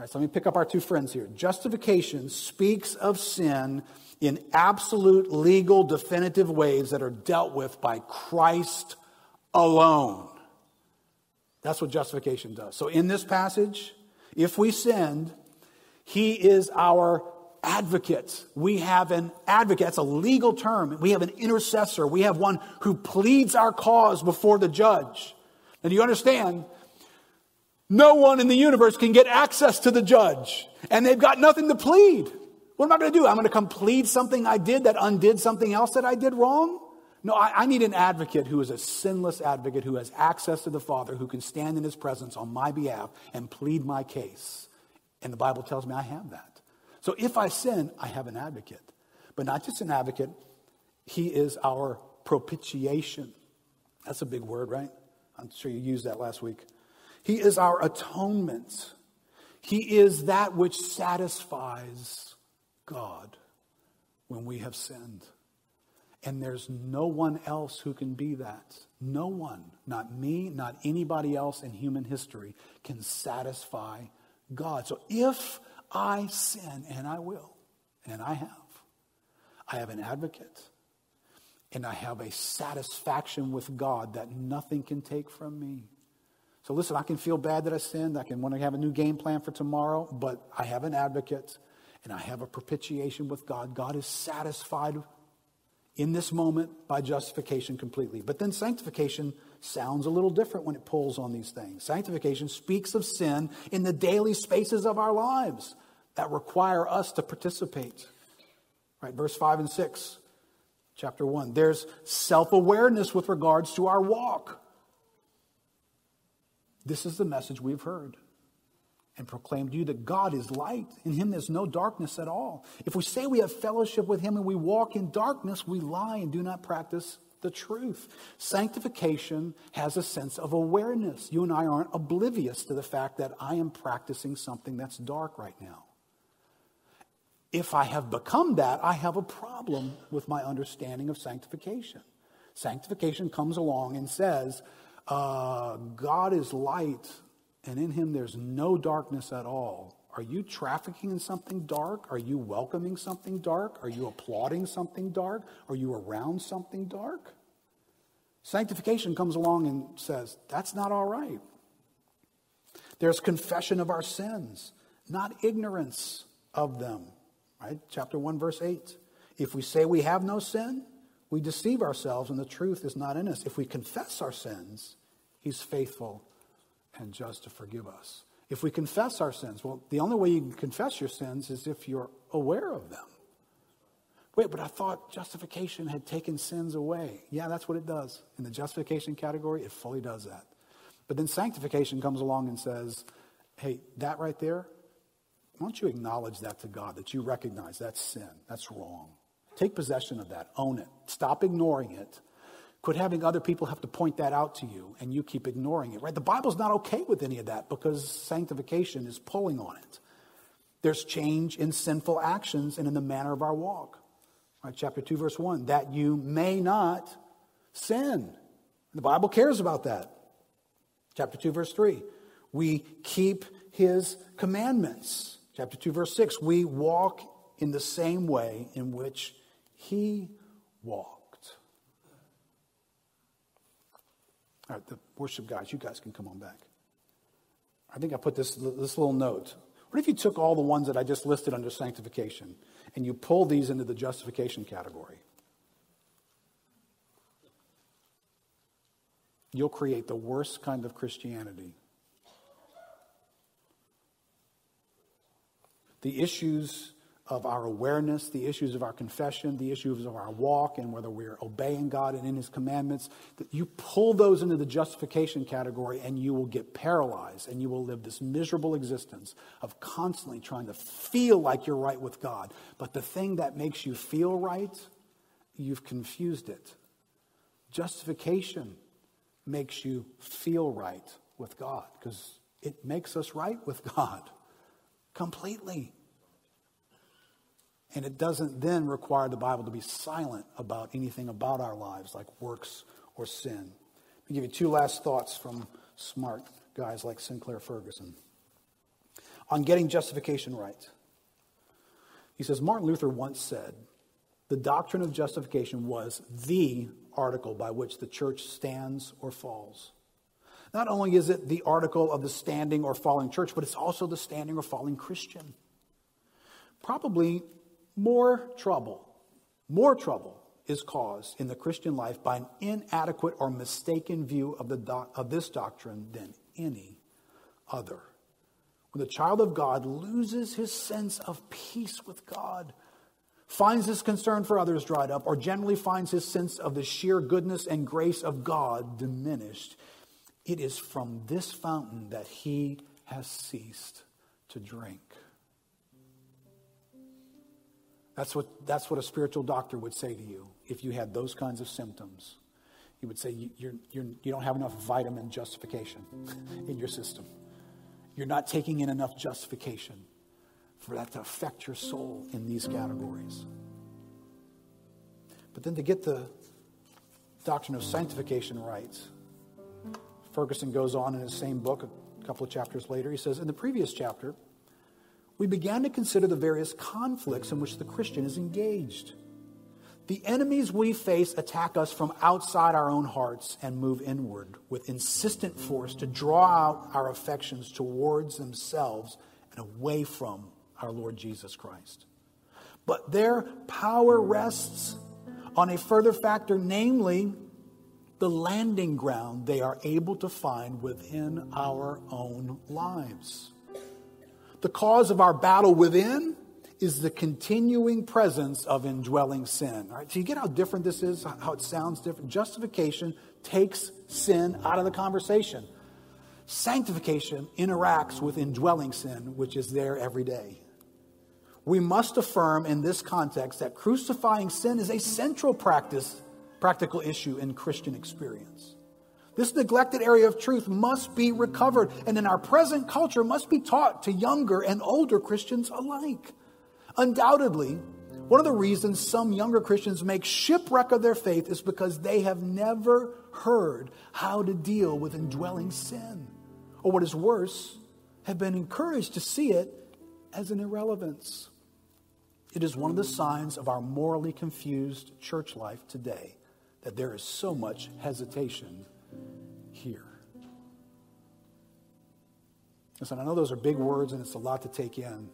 So let me pick up our two friends here. Justification speaks of sin in absolute, legal, definitive ways that are dealt with by Christ alone. That's what justification does. So in this passage, if we sinned, he is our advocate. We have an advocate. That's a legal term. We have an intercessor. We have one who pleads our cause before the judge. And you understand, no one in the universe can get access to the judge, and they've got nothing to plead. What am I going to do? I'm going to come plead something I did that undid something else that I did wrong? No, I, I, need an advocate who is a sinless advocate who has access to the Father, who can stand in his presence on my behalf and plead my case. And the Bible tells me I have that. So if I sin, I have an advocate. But not just an advocate, he is our propitiation. That's a big word, right? I'm sure you used that last week. He is our atonement. He is that which satisfies God when we have sinned. And there's no one else who can be that. No one, not me, not anybody else in human history, can satisfy God. So if I sin, and I will, and I have, I have an advocate, and I have a satisfaction with God that nothing can take from me. So listen, I can feel bad that I sinned. I can want to have a new game plan for tomorrow, but I have an advocate and I have a propitiation with God. God is satisfied in this moment by justification completely. But then sanctification sounds a little different when it pulls on these things. Sanctification speaks of sin in the daily spaces of our lives that require us to participate. Right, verse 5 and 6, chapter 1. There's self awareness with regards to our walk. This is the message we've heard and proclaim to you that God is light. In him there's no darkness at all. If we say we have fellowship with him and we walk in darkness, we lie and do not practice the truth. Sanctification has a sense of awareness. You and I aren't oblivious to the fact that I am practicing something that's dark right now. If I have become that, I have a problem with my understanding of sanctification. Sanctification comes along and says, uh, God is light and in him there's no darkness at all. Are you trafficking in something dark? Are you welcoming something dark? Are you applauding something dark? Are you around something dark? Sanctification comes along and says, that's not all right. There's confession of our sins, not ignorance of them. Right? Chapter 1, verse 8. If we say we have no sin, we deceive ourselves and the truth is not in us. If we confess our sins, he's faithful and just to forgive us. If we confess our sins, well, the only way you can confess your sins is if you're aware of them. Wait, but I thought justification had taken sins away. Yeah, that's what it does. In the justification category, it fully does that. But then sanctification comes along and says, hey, that right there, why don't you acknowledge that to God, that you recognize that's sin, that's wrong. Take possession of that, own it, stop ignoring it, Quit having other people have to point that out to you and you keep ignoring it, right? The Bible's not okay with any of that because sanctification is pulling on it. There's change in sinful actions and in the manner of our walk. Right, chapter 2, verse 1 that you may not sin. The Bible cares about that. Chapter 2, verse 3 we keep his commandments. Chapter 2, verse 6 we walk in the same way in which he walked. All right, the worship guys, you guys can come on back. I think I put this, this little note. What if you took all the ones that I just listed under sanctification and you pulled these into the justification category? You'll create the worst kind of Christianity. The issues of our awareness, the issues of our confession, the issues of our walk, and whether we're obeying God and in His commandments, that you pull those into the justification category and you will get paralyzed and you will live this miserable existence of constantly trying to feel like you're right with God. But the thing that makes you feel right, you've confused it. Justification makes you feel right with God because it makes us right with God completely. And it doesn't then require the Bible to be silent about anything about our lives, like works or sin. Let me give you two last thoughts from smart guys like Sinclair Ferguson. On getting justification right, he says Martin Luther once said, The doctrine of justification was the article by which the church stands or falls. Not only is it the article of the standing or falling church, but it's also the standing or falling Christian. Probably more trouble, more trouble is caused in the Christian life by an inadequate or mistaken view of, the doc- of this doctrine than any other. When the child of God loses his sense of peace with God, finds his concern for others dried up, or generally finds his sense of the sheer goodness and grace of God diminished, it is from this fountain that he has ceased to drink. That's what, that's what a spiritual doctor would say to you if you had those kinds of symptoms. He would say, you're, you're, you don't have enough vitamin justification in your system. You're not taking in enough justification for that to affect your soul in these categories. But then to get the doctrine of sanctification right, Ferguson goes on in his same book, a couple of chapters later, he says, In the previous chapter, we began to consider the various conflicts in which the Christian is engaged. The enemies we face attack us from outside our own hearts and move inward with insistent force to draw out our affections towards themselves and away from our Lord Jesus Christ. But their power rests on a further factor, namely the landing ground they are able to find within our own lives. The cause of our battle within is the continuing presence of indwelling sin. All right, so you get how different this is, how it sounds different. Justification takes sin out of the conversation. Sanctification interacts with indwelling sin, which is there every day. We must affirm in this context that crucifying sin is a central practice, practical issue in Christian experience. This neglected area of truth must be recovered, and in our present culture must be taught to younger and older Christians alike. Undoubtedly, one of the reasons some younger Christians make shipwreck of their faith is because they have never heard how to deal with indwelling sin. Or what is worse, have been encouraged to see it as an irrelevance. It is one of the signs of our morally confused church life today that there is so much hesitation here. Listen, I know those are big words and it's a lot to take in.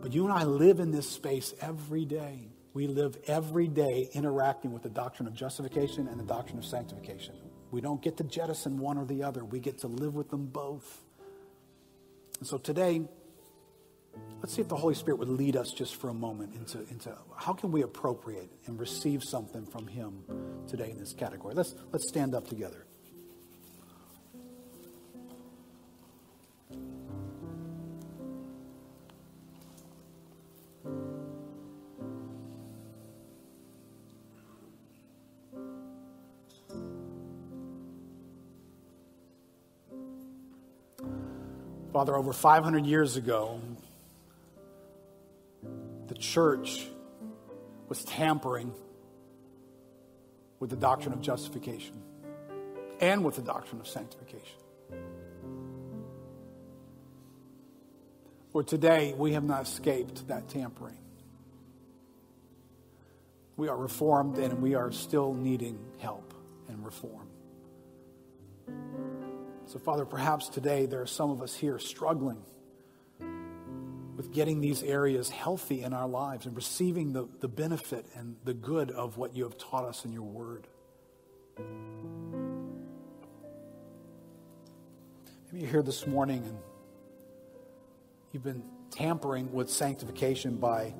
But you and I live in this space every day. We live every day interacting with the doctrine of justification and the doctrine of sanctification. We don't get to jettison one or the other, we get to live with them both. And so today, let's see if the Holy Spirit would lead us just for a moment into, into how can we appropriate and receive something from Him today in this category. Let's, let's stand up together. Father, over 500 years ago, church was tampering with the doctrine of justification and with the doctrine of sanctification. Lord, today we have not escaped that tampering. We are reformed and we are still needing help and reform. So, Father, perhaps today there are some of us here struggling getting these areas healthy in our lives and receiving the, the benefit and the good of what you have taught us in your word. Maybe you're here this morning and you've been tampering with sanctification by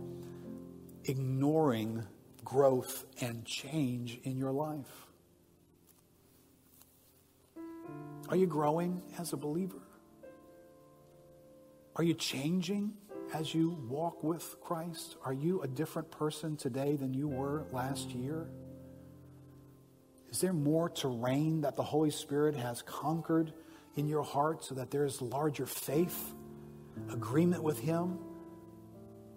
ignoring growth and change in your life? Are you growing as a believer? Are you changing as you walk with Christ? Are you a different person today than you were last year? Is there more terrain that the Holy Spirit has conquered in your heart so that there's larger faith, agreement with Him?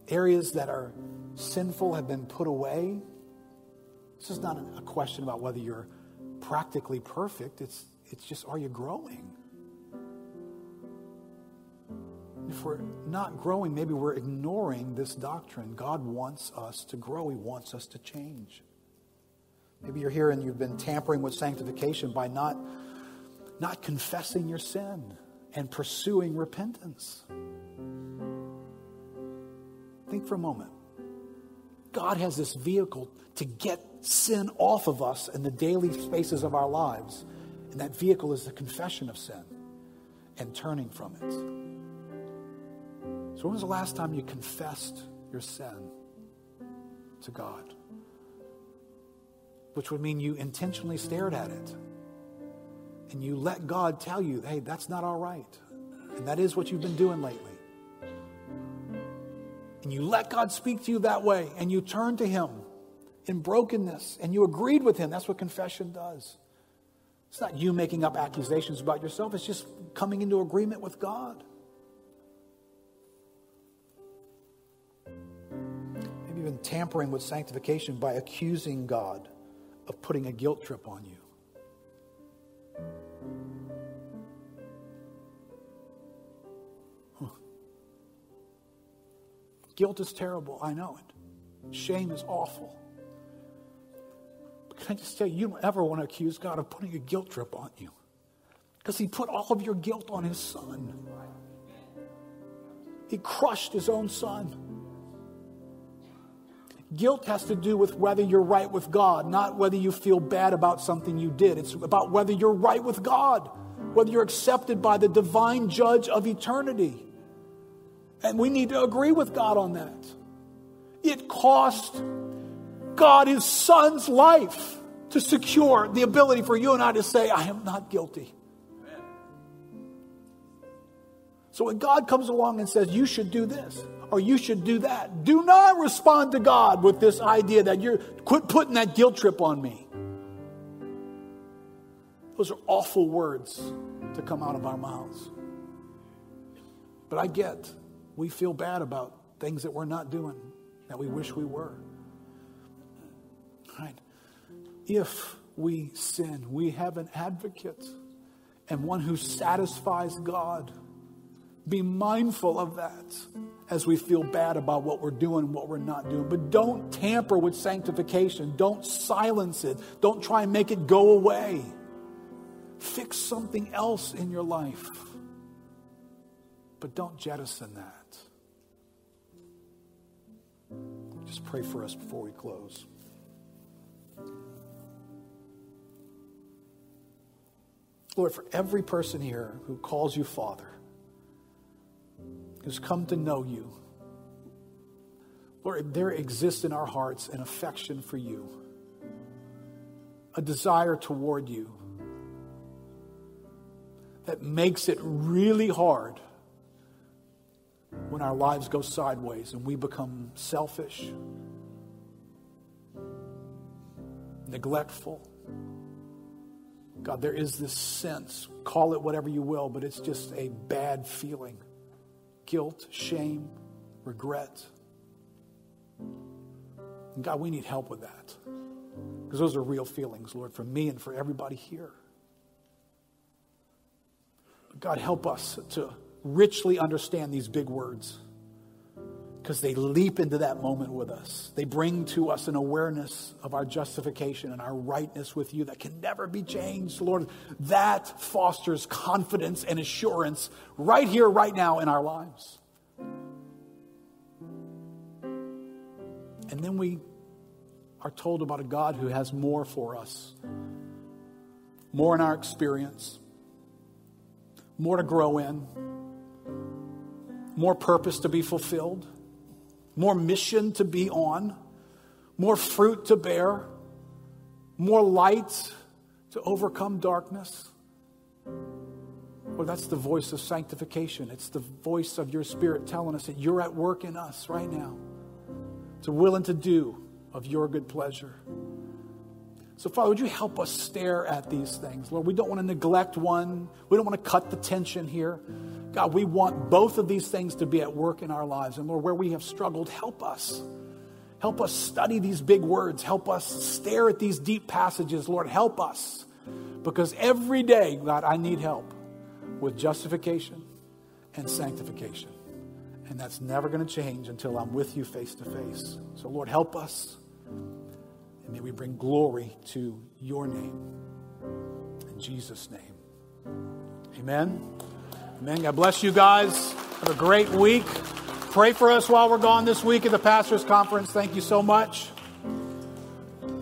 Areas that are sinful have been put away? This is not a question about whether you're practically perfect. It's, it's just, are you growing? If we're not growing, maybe we're ignoring this doctrine. God wants us to grow, He wants us to change. Maybe you're here and you've been tampering with sanctification by not, not confessing your sin and pursuing repentance. Think for a moment. God has this vehicle to get sin off of us in the daily spaces of our lives. And that vehicle is the confession of sin and turning from it. So, when was the last time you confessed your sin to God? Which would mean you intentionally stared at it and you let God tell you, hey, that's not all right. And that is what you've been doing lately. And you let God speak to you that way and you turn to Him in brokenness and you agreed with Him. That's what confession does. It's not you making up accusations about yourself, it's just coming into agreement with God. Even tampering with sanctification by accusing God of putting a guilt trip on you. Guilt is terrible. I know it. Shame is awful. But can I just tell you, you don't ever want to accuse God of putting a guilt trip on you. Because He put all of your guilt on His Son. He crushed His own Son. Guilt has to do with whether you're right with God, not whether you feel bad about something you did. It's about whether you're right with God, whether you're accepted by the divine judge of eternity. And we need to agree with God on that. It cost God his son's life to secure the ability for you and I to say, I am not guilty. So when God comes along and says, you should do this or you should do that, do not respond to God with this idea that you're quit putting that guilt trip on me. Those are awful words to come out of our mouths. But I get we feel bad about things that we're not doing that we wish we were. Right? If we sin, we have an advocate and one who satisfies God. Be mindful of that as we feel bad about what we're doing what we're not doing. But don't tamper with sanctification. Don't silence it. Don't try and make it go away. Fix something else in your life. But don't jettison that. Just pray for us before we close. Lord, for every person here who calls you Father, who's come to know you, Lord, there exists in our hearts an affection for you, a desire toward you that makes it really hard when our lives go sideways and we become selfish, neglectful. God, there is this sense, call it whatever you will, but it's just a bad feeling guilt, shame, regret. And God, we need help with that. Because those are real feelings, Lord, for me and for everybody here. God, help us to richly understand these big words because they leap into that moment with us. They bring to us an awareness of our justification and our rightness with you that can never be changed. Lord, that fosters confidence and assurance right here, right now in our lives. And then we are told about a God who has more for us, more in our experience, more to grow in more purpose to be fulfilled, more mission to be on, more fruit to bear, more light to overcome darkness. Well, that's the voice of sanctification. It's the voice of your spirit telling us that you're at work in us right now to will and to do of your good pleasure. So, Father, would you help us stare at these things? Lord, we don't want to neglect one. We don't want to cut the tension here. God, we want both of these things to be at work in our lives. And Lord, where we have struggled, help us. Help us study these big words. Help us stare at these deep passages. Lord, help us. Because every day, God, I need help with justification and sanctification. And that's never going to change until I'm with you face to face. So, Lord, help us. And may we bring glory to your name. In Jesus' name. Amen. Amen. God bless you guys. Have a great week. Pray for us while we're gone this week at the Pastors Conference. Thank you so much.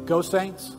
Go, Saints.